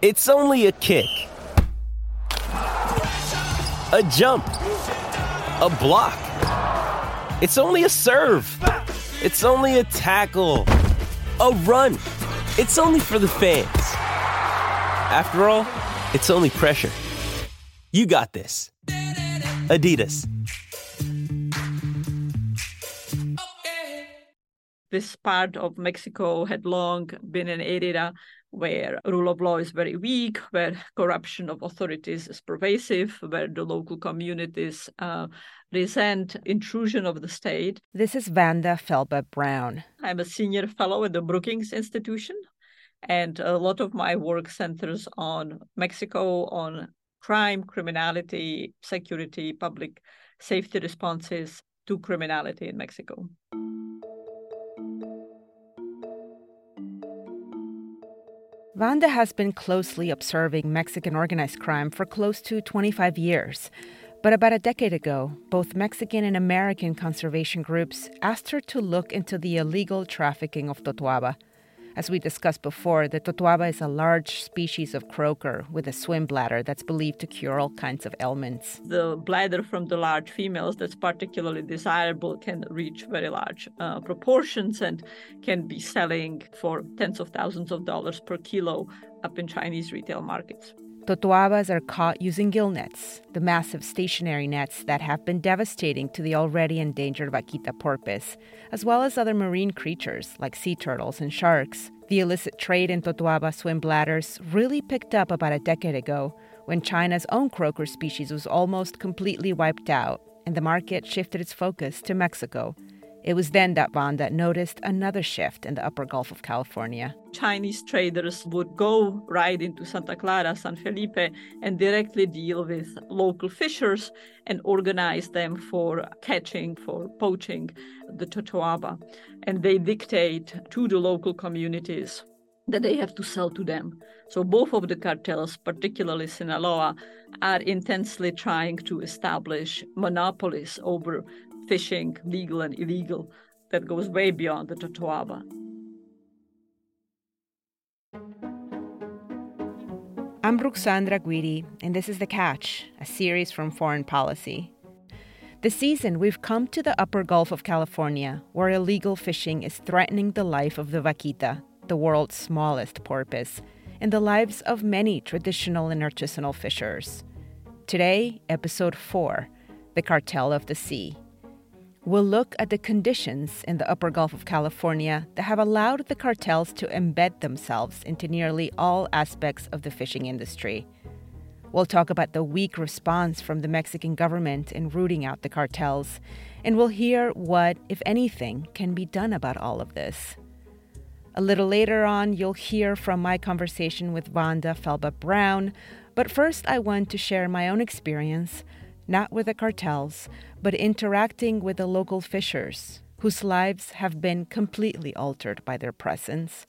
It's only a kick, a jump, a block. It's only a serve. It's only a tackle, a run. It's only for the fans. After all, it's only pressure. You got this. Adidas. This part of Mexico had long been an area where rule of law is very weak, where corruption of authorities is pervasive, where the local communities uh, resent intrusion of the state. This is Vanda Felbab-Brown. I'm a senior fellow at the Brookings Institution, and a lot of my work centers on Mexico, on crime, criminality, security, public safety responses to criminality in Mexico. Vanda has been closely observing Mexican organized crime for close to 25 years. But about a decade ago, both Mexican and American conservation groups asked her to look into the illegal trafficking of totoaba. As we discussed before, the totoaba is a large species of croaker with a swim bladder that's believed to cure all kinds of ailments. The bladder from the large females that's particularly desirable can reach very large uh, proportions and can be selling for tens of thousands of dollars per kilo up in Chinese retail markets. Totoabas are caught using gill nets, the massive stationary nets that have been devastating to the already endangered vaquita porpoise, as well as other marine creatures like sea turtles and sharks. The illicit trade in Totoaba swim bladders really picked up about a decade ago when China's own croaker species was almost completely wiped out and the market shifted its focus to Mexico it was then that Vanda noticed another shift in the upper Gulf of California. Chinese traders would go right into Santa Clara, San Felipe, and directly deal with local fishers and organize them for catching, for poaching the totoaba. And they dictate to the local communities that they have to sell to them. So both of the cartels, particularly Sinaloa, are intensely trying to establish monopolies over fishing, legal and illegal, that goes way beyond the Totoaba. I'm Ruxandra Guidi, and this is The Catch, a series from Foreign Policy. This season, we've come to the upper Gulf of California, where illegal fishing is threatening the life of the vaquita, the world's smallest porpoise, and the lives of many traditional and artisanal fishers. Today, episode 4 The Cartel of the Sea. We'll look at the conditions in the upper Gulf of California that have allowed the cartels to embed themselves into nearly all aspects of the fishing industry. We'll talk about the weak response from the Mexican government in rooting out the cartels, and we'll hear what, if anything, can be done about all of this. A little later on, you'll hear from my conversation with Vanda Felbab-Brown, but first I want to share my own experience not with the cartels, but interacting with the local fishers, whose lives have been completely altered by their presence.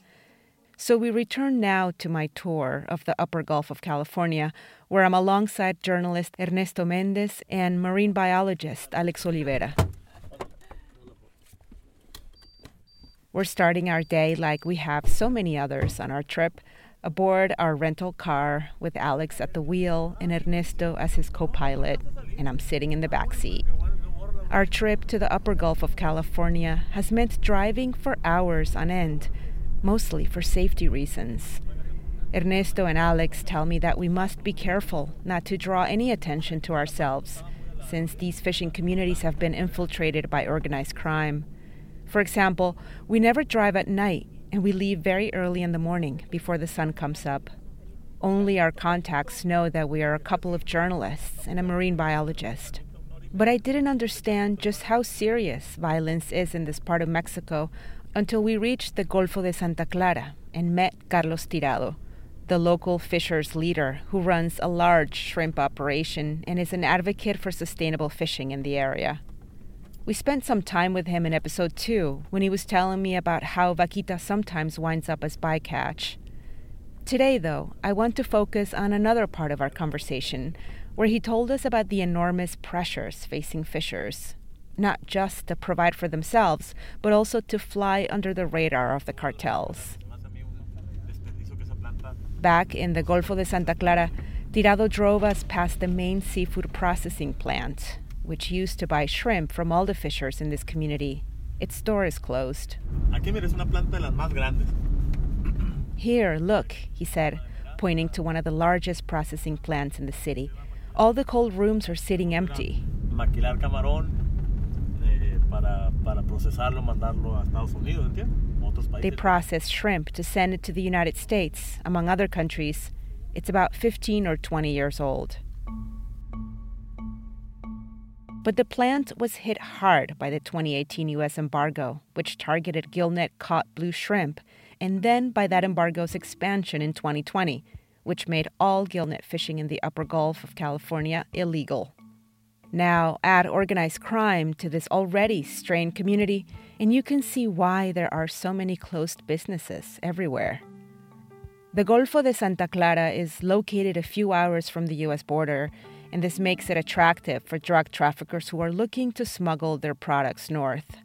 So we return now to my tour of the upper Gulf of California, where I'm alongside journalist Ernesto Mendez and marine biologist Alex Olivera. We're starting our day like we have so many others on our trip aboard our rental car with Alex at the wheel and Ernesto as his co pilot, and I'm sitting in the back seat. Our trip to the upper Gulf of California has meant driving for hours on end, mostly for safety reasons. Ernesto and Alex tell me that we must be careful not to draw any attention to ourselves, since these fishing communities have been infiltrated by organized crime. For example, we never drive at night and we leave very early in the morning before the sun comes up. Only our contacts know that we are a couple of journalists and a marine biologist. But I didn't understand just how serious violence is in this part of Mexico until we reached the Golfo de Santa Clara and met Carlos Tirado, the local fishers leader who runs a large shrimp operation and is an advocate for sustainable fishing in the area. We spent some time with him in episode 2 when he was telling me about how vaquita sometimes winds up as bycatch. Today, though, I want to focus on another part of our conversation where he told us about the enormous pressures facing fishers, not just to provide for themselves, but also to fly under the radar of the cartels. Back in the Golfo de Santa Clara, Tirado drove us past the main seafood processing plant, which used to buy shrimp from all the fishers in this community. Its store is closed. Here, look, he said, pointing to one of the largest processing plants in the city. All the cold rooms are sitting empty. They process shrimp to send it to the United States, among other countries. It's about 15 or 20 years old. But the plant was hit hard by the 2018 U.S. embargo, which targeted gillnet caught blue shrimp, and then by that embargo's expansion in 2020, which made all gillnet fishing in the upper Gulf of California illegal. Now, add organized crime to this already strained community, and you can see why there are so many closed businesses everywhere. The Golfo de Santa Clara is located a few hours from the US border, and this makes it attractive for drug traffickers who are looking to smuggle their products north.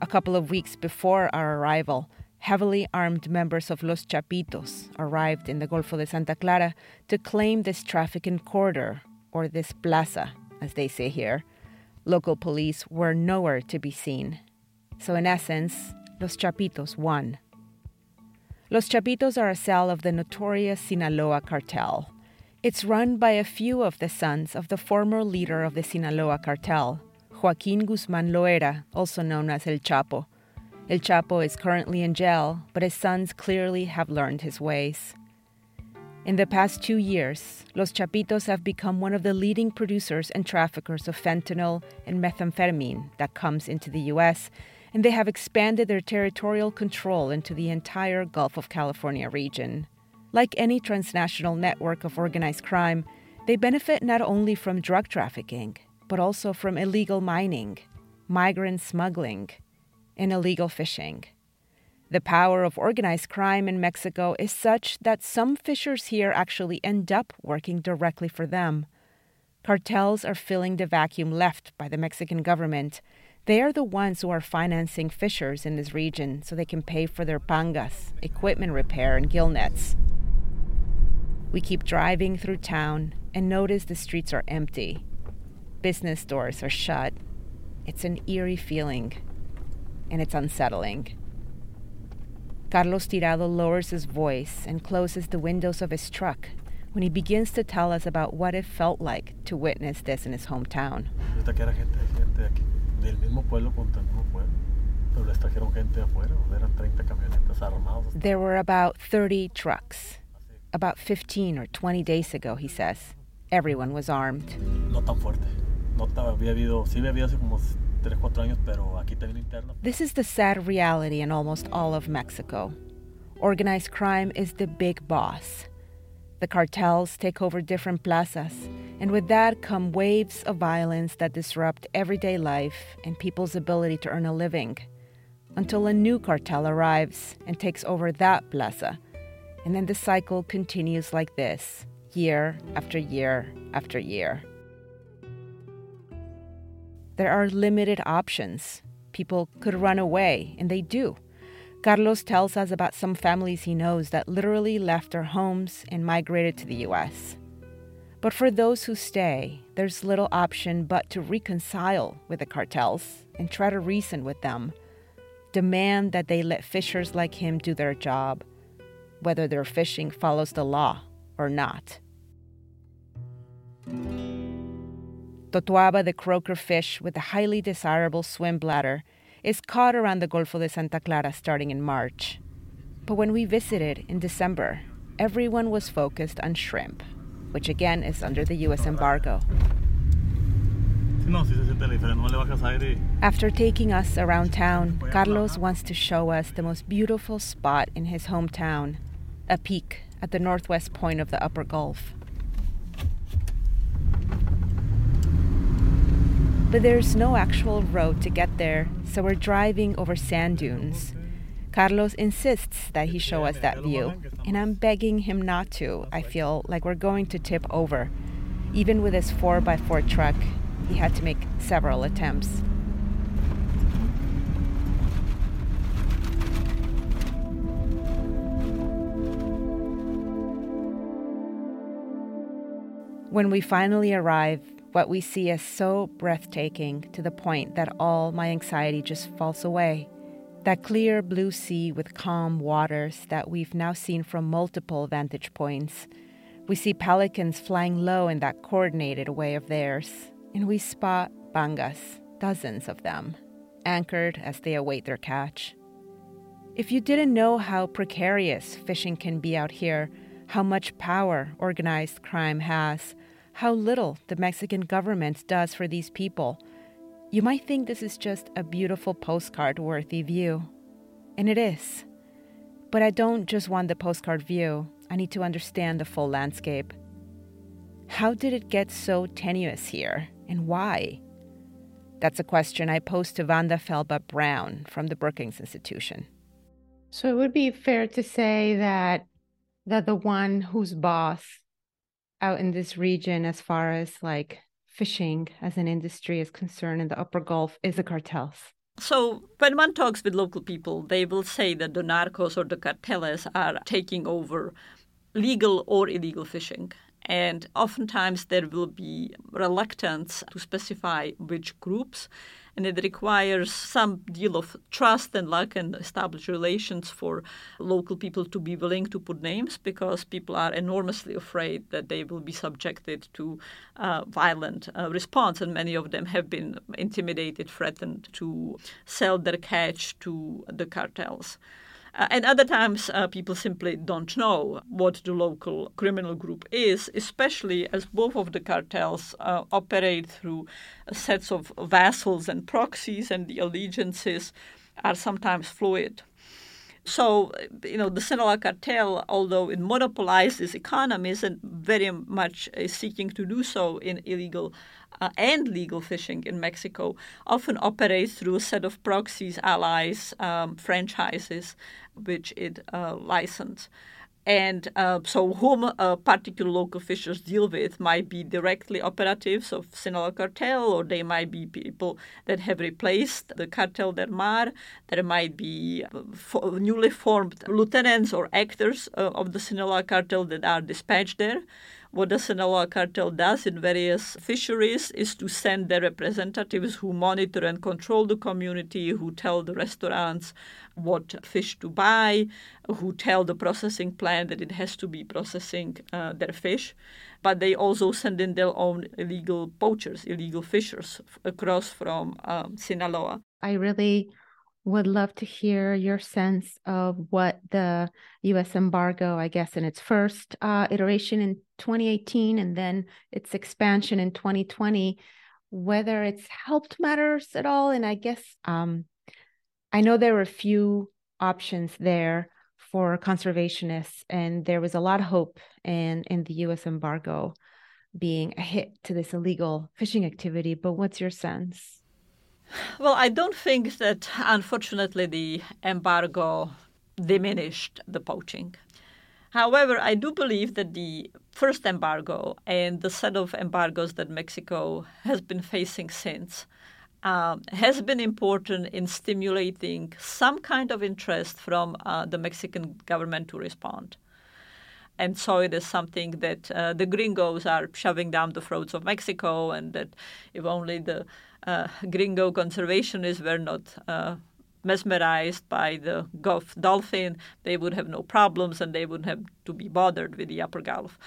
A couple of weeks before our arrival, heavily armed members of Los Chapitos arrived in the Golfo de Santa Clara to claim this trafficking corridor, or this plaza, as they say here, local police were nowhere to be seen. So, in essence, Los Chapitos won. Los Chapitos are a cell of the notorious Sinaloa cartel. It's run by a few of the sons of the former leader of the Sinaloa cartel, Joaquin Guzman Loera, also known as El Chapo. El Chapo is currently in jail, but his sons clearly have learned his ways. In the past two years, Los Chapitos have become one of the leading producers and traffickers of fentanyl and methamphetamine that comes into the U.S., and they have expanded their territorial control into the entire Gulf of California region. Like any transnational network of organized crime, they benefit not only from drug trafficking, but also from illegal mining, migrant smuggling, and illegal fishing. The power of organized crime in Mexico is such that some fishers here actually end up working directly for them. Cartels are filling the vacuum left by the Mexican government. They are the ones who are financing fishers in this region so they can pay for their pangas, equipment repair, and gill nets. We keep driving through town and notice the streets are empty. Business doors are shut. It's an eerie feeling, and it's unsettling. Carlos Tirado lowers his voice and closes the windows of his truck when he begins to tell us about what it felt like to witness this in his hometown. There were about 30 trucks. About 15 or 20 days ago, he says. Everyone was armed. No tan fuerte. No había habido, sí había habido como this is the sad reality in almost all of Mexico. Organized crime is the big boss. The cartels take over different plazas, and with that come waves of violence that disrupt everyday life and people's ability to earn a living. Until a new cartel arrives and takes over that plaza. And then the cycle continues like this, year after year after year there are limited options. People could run away, and they do. Carlos tells us about some families he knows that literally left their homes and migrated to the US. But for those who stay, there's little option but to reconcile with the cartels and try to reason with them. Demand that they let fishers like him do their job, whether their fishing follows the law or not. Totoaba, the croaker fish with a highly desirable swim bladder, is caught around the Golfo de Santa Clara starting in March. But when we visited in December, everyone was focused on shrimp, which again is under the US embargo. After taking us around town, Carlos wants to show us the most beautiful spot in his hometown, a peak at the northwest point of the upper Gulf. But there's no actual road to get there, so we're driving over sand dunes. Carlos insists that he show us that view, and I'm begging him not to. I feel like we're going to tip over. Even with his 4x4 truck, he had to make several attempts. When we finally arrive, what we see is so breathtaking to the point that all my anxiety just falls away. That clear blue sea with calm waters that we've now seen from multiple vantage points. We see pelicans flying low in that coordinated way of theirs, and we spot pangas, dozens of them, anchored as they await their catch. If you didn't know how precarious fishing can be out here, how much power organized crime has, how little the Mexican government does for these people, you might think this is just a beautiful postcard worthy view. And it is. But I don't just want the postcard view, I need to understand the full landscape. How did it get so tenuous here, and why? That's a question I posed to Vanda Felbab-Brown from the Brookings Institution. So it would be fair to say that that the one who's boss out in this region as far as like fishing as an industry is concerned in the upper gulf is the cartels. So when one talks with local people they will say that the narcos or the cartels are taking over legal or illegal fishing. And oftentimes there will be reluctance to specify which groups and it requires some deal of trust and luck and established relations for local people to be willing to put names because people are enormously afraid that they will be subjected to uh, violent uh, response. And many of them have been intimidated threatened to sell their catch to the cartels uh, and other times, uh, people simply don't know what the local criminal group is, especially as both of the cartels uh, operate through sets of vassals and proxies, and the allegiances are sometimes fluid. So, you know, the Sinaloa cartel, although it monopolizes economies and very much is seeking to do so in illegal uh, and legal fishing in Mexico, often operates through a set of proxies, allies, um, franchises, which it uh, licenses. And uh, so, whom uh, particular local officials deal with might be directly operatives of Sinaloa cartel, or they might be people that have replaced the cartel del mar. There might be uh, newly formed lieutenants or actors uh, of the Sinaloa cartel that are dispatched there. What the Sinaloa cartel does in various fisheries is to send their representatives who monitor and control the community, who tell the restaurants what fish to buy, who tell the processing plant that it has to be processing uh, their fish. But they also send in their own illegal poachers, illegal fishers across from um, Sinaloa. I really would love to hear your sense of what the US embargo, I guess, in its first uh, iteration in 2018 and then its expansion in 2020, whether it's helped matters at all. And I guess um, I know there were a few options there for conservationists, and there was a lot of hope in, in the US embargo being a hit to this illegal fishing activity. But what's your sense? Well, I don't think that, unfortunately, the embargo diminished the poaching. However, I do believe that the first embargo and the set of embargoes that Mexico has been facing since uh, has been important in stimulating some kind of interest from uh, the Mexican government to respond. And so it is something that uh, the gringos are shoving down the throats of Mexico, and that if only the uh, gringo conservationists were not uh, mesmerized by the Gulf dolphin, they would have no problems and they wouldn't have to be bothered with the upper Gulf.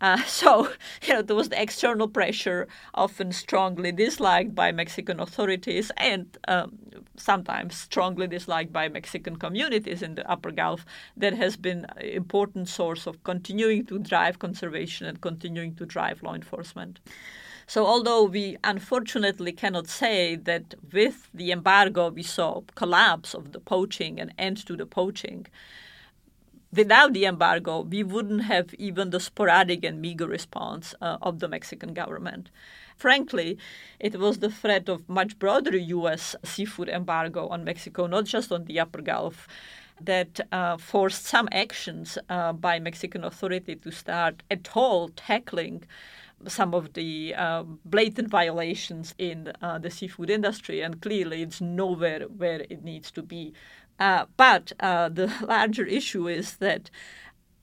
Uh, so, you know, there was the external pressure, often strongly disliked by Mexican authorities and um, sometimes strongly disliked by Mexican communities in the Upper Gulf, that has been an important source of continuing to drive conservation and continuing to drive law enforcement. So, although we unfortunately cannot say that with the embargo we saw collapse of the poaching and end to the poaching, without the embargo, we wouldn't have even the sporadic and meager response uh, of the Mexican government. Frankly, it was the threat of much broader U.S. seafood embargo on Mexico, not just on the Upper Gulf, that uh, forced some actions uh, by Mexican authority to start at all tackling some of the uh, blatant violations in uh, the seafood industry, and clearly it's nowhere where it needs to be. Uh, but uh, the larger issue is that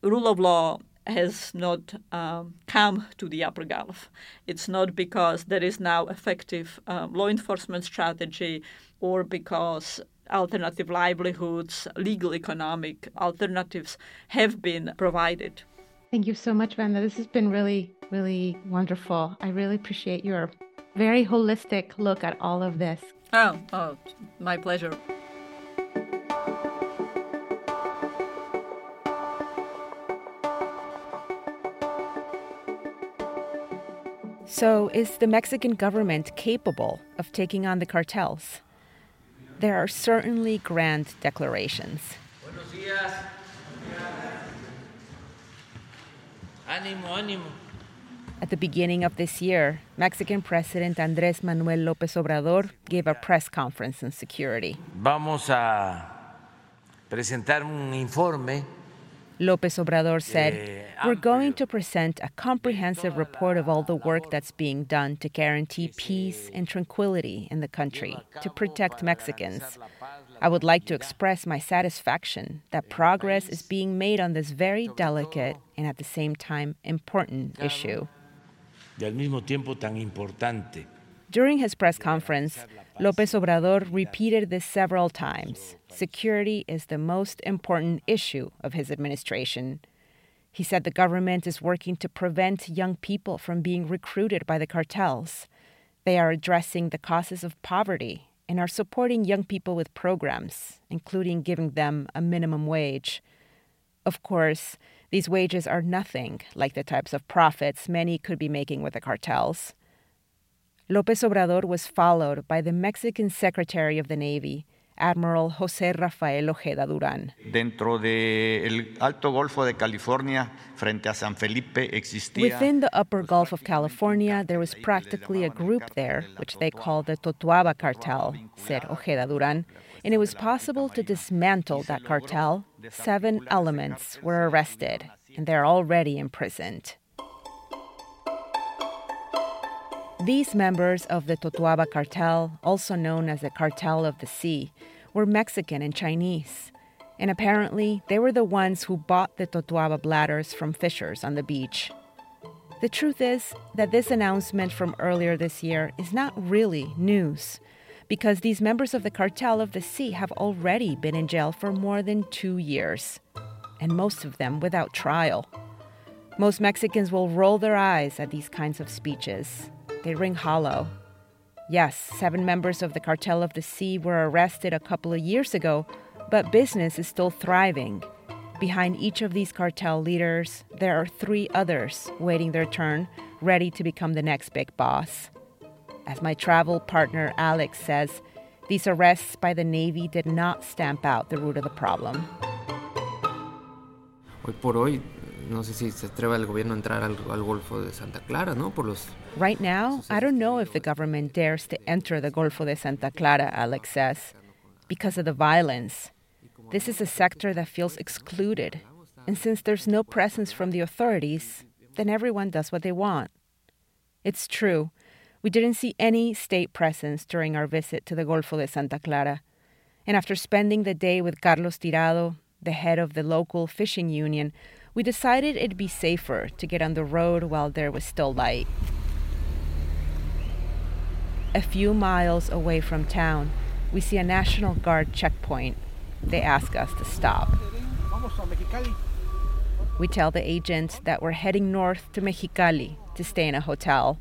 rule of law has not um, come to the upper Gulf. It's not because there is now effective um, law enforcement strategy or because alternative livelihoods, legal economic alternatives have been provided. Thank you so much, Vanda. This has been really, really wonderful. I really appreciate your very holistic look at all of this. Oh, oh, my pleasure. So, is the Mexican government capable of taking on the cartels? There are certainly grand declarations. At the beginning of this year, Mexican President Andrés Manuel López Obrador gave a press conference on security. Vamos a presentar un informe López Obrador said, We're going to present a comprehensive report of all the work that's being done to guarantee peace and tranquility in the country, to protect Mexicans. I would like to express my satisfaction that progress is being made on this very delicate and at the same time important issue. During his press conference, López Obrador repeated this several times. Security is the most important issue of his administration. He said the government is working to prevent young people from being recruited by the cartels. They are addressing the causes of poverty and are supporting young people with programs, including giving them a minimum wage. Of course, these wages are nothing like the types of profits many could be making with the cartels. López Obrador was followed by the Mexican Secretary of the Navy, Admiral José Rafael Ojeda Durán. Dentro del Alto Golfo de California, frente a San Felipe, existía. Within the Upper Gulf of California, there was practically a group there, which they called the Totoaba Cartel, said Ojeda Durán, and it was possible to dismantle that cartel. Seven elements were arrested, and they're already imprisoned. These members of the Totoaba cartel, also known as the Cartel of the Sea, were Mexican and Chinese. And apparently, they were the ones who bought the Totoaba bladders from fishers on the beach. The truth is that this announcement from earlier this year is not really news, because these members of the Cartel of the Sea have already been in jail for more than two years, and most of them without trial. Most Mexicans will roll their eyes at these kinds of speeches, they ring hollow. Yes, seven members of the Cartel of the Sea were arrested a couple of years ago, but business is still thriving. Behind each of these cartel leaders, there are three others waiting their turn, ready to become the next big boss. As my travel partner Alex says, these arrests by the Navy did not stamp out the root of the problem. Hoy por hoy, no sé si se atreva el gobierno a entrar al, al Golfo de Santa Clara, ¿no? Por los Right now, I don't know if the government dares to enter the Golfo de Santa Clara, Alex says, because of the violence. This is a sector that feels excluded, and since there's no presence from the authorities, then everyone does what they want. It's true, we didn't see any state presence during our visit to the Golfo de Santa Clara, and after spending the day with Carlos Tirado, the head of the local fishing union, we decided it'd be safer to get on the road while there was still light. A few miles away from town, we see a National Guard checkpoint. They ask us to stop. We tell the agent that we're heading north to Mexicali to stay in a hotel.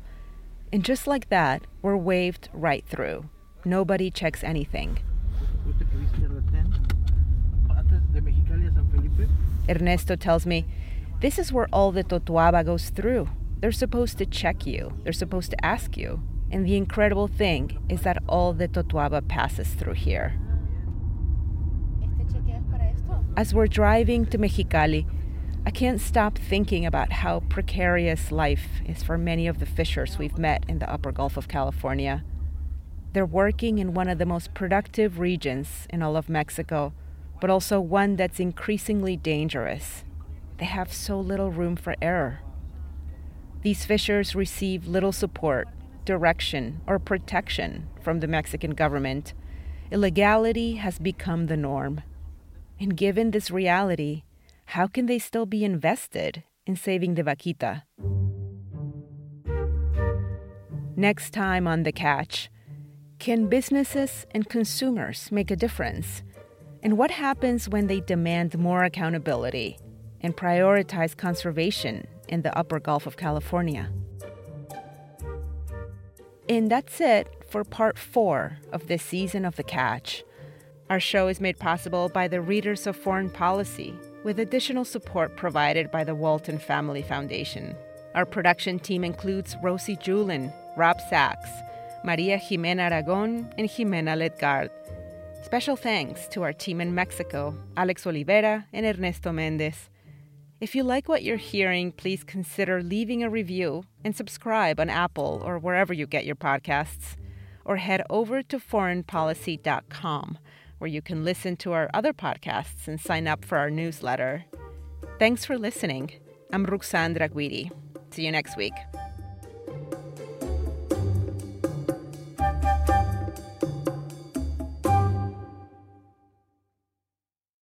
And just like that, we're waved right through. Nobody checks anything. Ernesto tells me, This is where all the Totoaba goes through. They're supposed to check you, they're supposed to ask you. And the incredible thing is that all the Totoaba passes through here. As we're driving to Mexicali, I can't stop thinking about how precarious life is for many of the fishers we've met in the upper Gulf of California. They're working in one of the most productive regions in all of Mexico, but also one that's increasingly dangerous. They have so little room for error. These fishers receive little support, direction, or protection from the Mexican government. Illegality has become the norm. And given this reality, how can they still be invested in saving the vaquita. Next time on The Catch, can businesses and consumers make a difference? And what happens when they demand more accountability and prioritize conservation in the upper Gulf of California? And that's it for part four of this season of The Catch. Our show is made possible by the readers of Foreign Policy, with additional support provided by the Walton Family Foundation. Our production team includes Rosie Julin, Rob Sachs, Maria Jimena Aragon, and Jimena Ledgard. Special thanks to our team in Mexico, Alex Olivera and Ernesto Mendez. If you like what you're hearing, please consider leaving a review and subscribe on Apple or wherever you get your podcasts. Or head over to foreignpolicy.com, where you can listen to our other podcasts and sign up for our newsletter. Thanks for listening. I'm Ruxandra Guidi. See you next week.